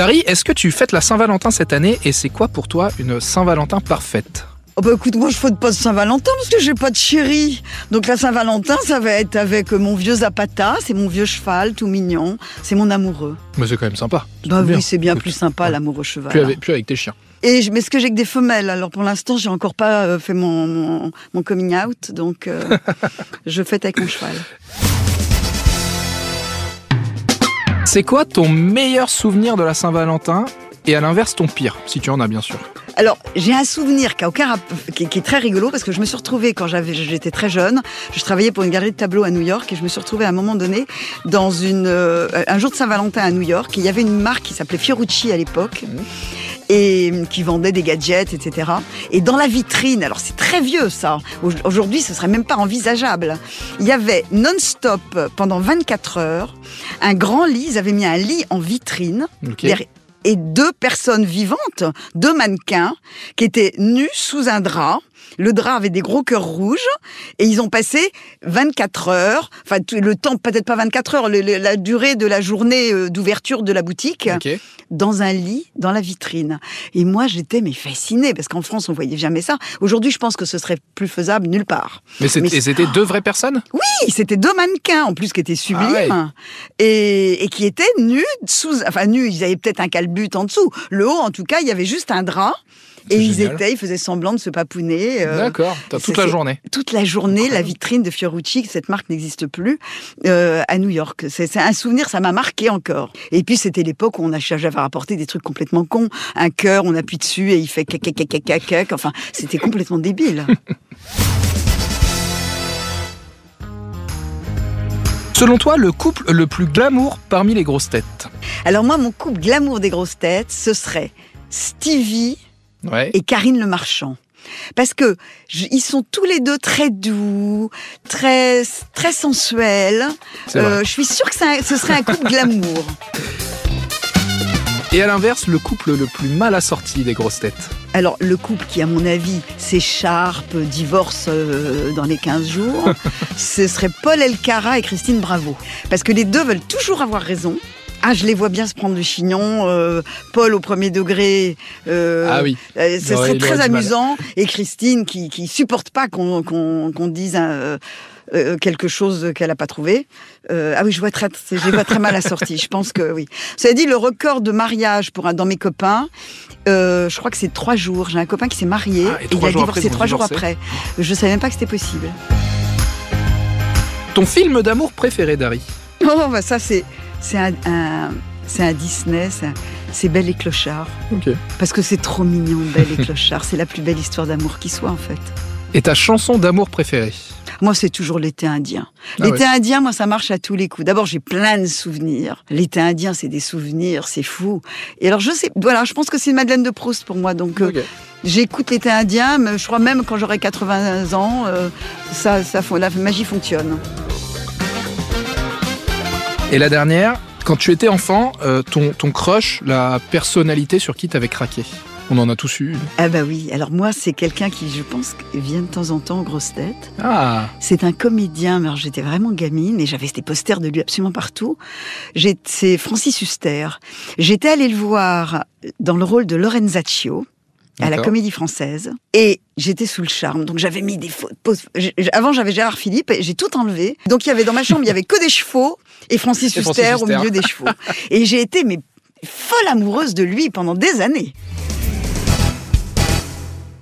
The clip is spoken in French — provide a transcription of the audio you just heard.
Dari, est-ce que tu fêtes la Saint-Valentin cette année et c'est quoi pour toi une Saint-Valentin parfaite? Oh bah écoute, moi je fête pas de Saint-Valentin parce que j'ai pas de chéri. Donc la Saint-Valentin, ça va être avec mon vieux Zapata, c'est mon vieux cheval tout mignon, c'est mon amoureux. Mais c'est quand même sympa. Bah oui, c'est bien plus sympa l'amoureux cheval. Plus avec, plus avec tes chiens. Et je, mais ce que j'ai que des femelles, alors pour l'instant j'ai encore pas euh, fait mon, mon, mon coming out, donc euh, je fête avec mon cheval. C'est quoi ton meilleur souvenir de la Saint-Valentin et à l'inverse ton pire, si tu en as bien sûr Alors, j'ai un souvenir qui, a aucun rap- qui, qui est très rigolo parce que je me suis retrouvée quand j'étais très jeune. Je travaillais pour une galerie de tableaux à New York et je me suis retrouvée à un moment donné dans une, euh, un jour de Saint-Valentin à New York. Et il y avait une marque qui s'appelait Fiorucci à l'époque. Et qui vendait des gadgets, etc. Et dans la vitrine, alors c'est très vieux ça. Au- Aujourd'hui, ce serait même pas envisageable. Il y avait non-stop pendant 24 heures un grand lit. Ils avaient mis un lit en vitrine derrière- et deux personnes vivantes, deux mannequins, qui étaient nus sous un drap. Le drap avait des gros cœurs rouges et ils ont passé 24 heures, enfin le temps, peut-être pas 24 heures, le- le- la durée de la journée euh, d'ouverture de la boutique, dans un lit, dans la vitrine. Et moi, j'étais mais fascinée parce qu'en France, on voyait jamais ça. Aujourd'hui, je pense que ce serait plus faisable nulle part. Mais, c'était deux vraies personnes? Oui, c'était deux mannequins en plus qui étaient sublimes Ah et, et qui étaient nus sous, enfin nus, ils avaient peut-être un calbut en dessous. Le haut, en tout cas, il y avait juste un drap et ils génial. étaient, ils faisaient semblant de se papouner. euh, D'accord, toute la journée. toute la journée, la vitrine de Fiorucci, cette marque n'existe plus, euh, à New York. C'est un souvenir, ça m'a marqué encore. Et puis c'était l'époque où on a j'avais rapporté des trucs complètement cons. Un cœur, on appuie dessus et il fait cac cac cac cac cac, cac. Enfin, c'était complètement débile. Selon toi, le couple le plus glamour parmi les grosses têtes Alors moi, mon couple glamour des grosses têtes, ce serait Stevie Ouais. et Karine Le Marchand. Parce que je- ils sont tous les deux très doux, très très sensuels. Euh, je suis sûre que ce serait un couple glamour. Et à l'inverse, le couple le plus mal assorti des grosses têtes Alors, le couple qui, à mon avis, s'écharpe, divorce euh, dans les 15 jours, ce serait Paul Elkara et Christine Bravo. Parce que les deux veulent toujours avoir raison. Ah, je les vois bien se prendre du chignon. euh, Paul au premier degré. euh, Ah oui. euh, ce serait très amusant. Et Christine qui, qui supporte pas qu'on qu'on- qu'on dise euh, quelque chose qu'elle n'a pas trouvé. Euh, ah oui, je vois très, je vois très mal. Je pense que oui. Ça dit le record de mariage pour un dans mes copains. euh, je crois que c'est trois jours. J'ai un copain qui s'est marié Ah, et il a après, divorcé ont trois jours après. Je savais même pas que c'était possible. Ton film d'amour préféré, Dari? Oh bah ça c'est c'est un, un- c'est un Disney. c'est Belle et Clochard. Parce que c'est trop mignon, Belle et Clochard. C'est la plus belle histoire d'amour qui soit, en fait. Et ta chanson d'amour préférée? Moi, c'est toujours l'été indien. Ah l'été indien, moi, ça marche à tous les coups. D'abord, j'ai plein de souvenirs. L'été indien, c'est des souvenirs, c'est fou. Et alors, je sais, voilà, je pense que c'est une Madeleine de Proust pour moi. Donc, euh, j'écoute l'été indien, mais je crois même quand j'aurai 80 ans, euh, ça, ça, la magie fonctionne. Et la dernière, quand tu étais enfant, euh, ton, ton crush, la personnalité sur qui t'avais craqué? On en a tous eu. Ah bah oui. Alors moi, c'est quelqu'un qui, je pense, vient de temps en temps aux grosses têtes. Ah C'est un comédien, mais alors j'étais vraiment gamine et j'avais des posters de lui absolument partout. C'est Francis Huster. J'étais allée le voir dans le rôle de Lorenzaccio à la. Comédie Française et j'étais sous le charme. Donc j'avais mis des j- Avant j'avais Gérard Philippe et j'ai tout enlevé. Donc il y avait dans ma chambre il y avait que des chevaux et Francis Huster au milieu des chevaux. Et j'ai été mais folle amoureuse de lui pendant des années.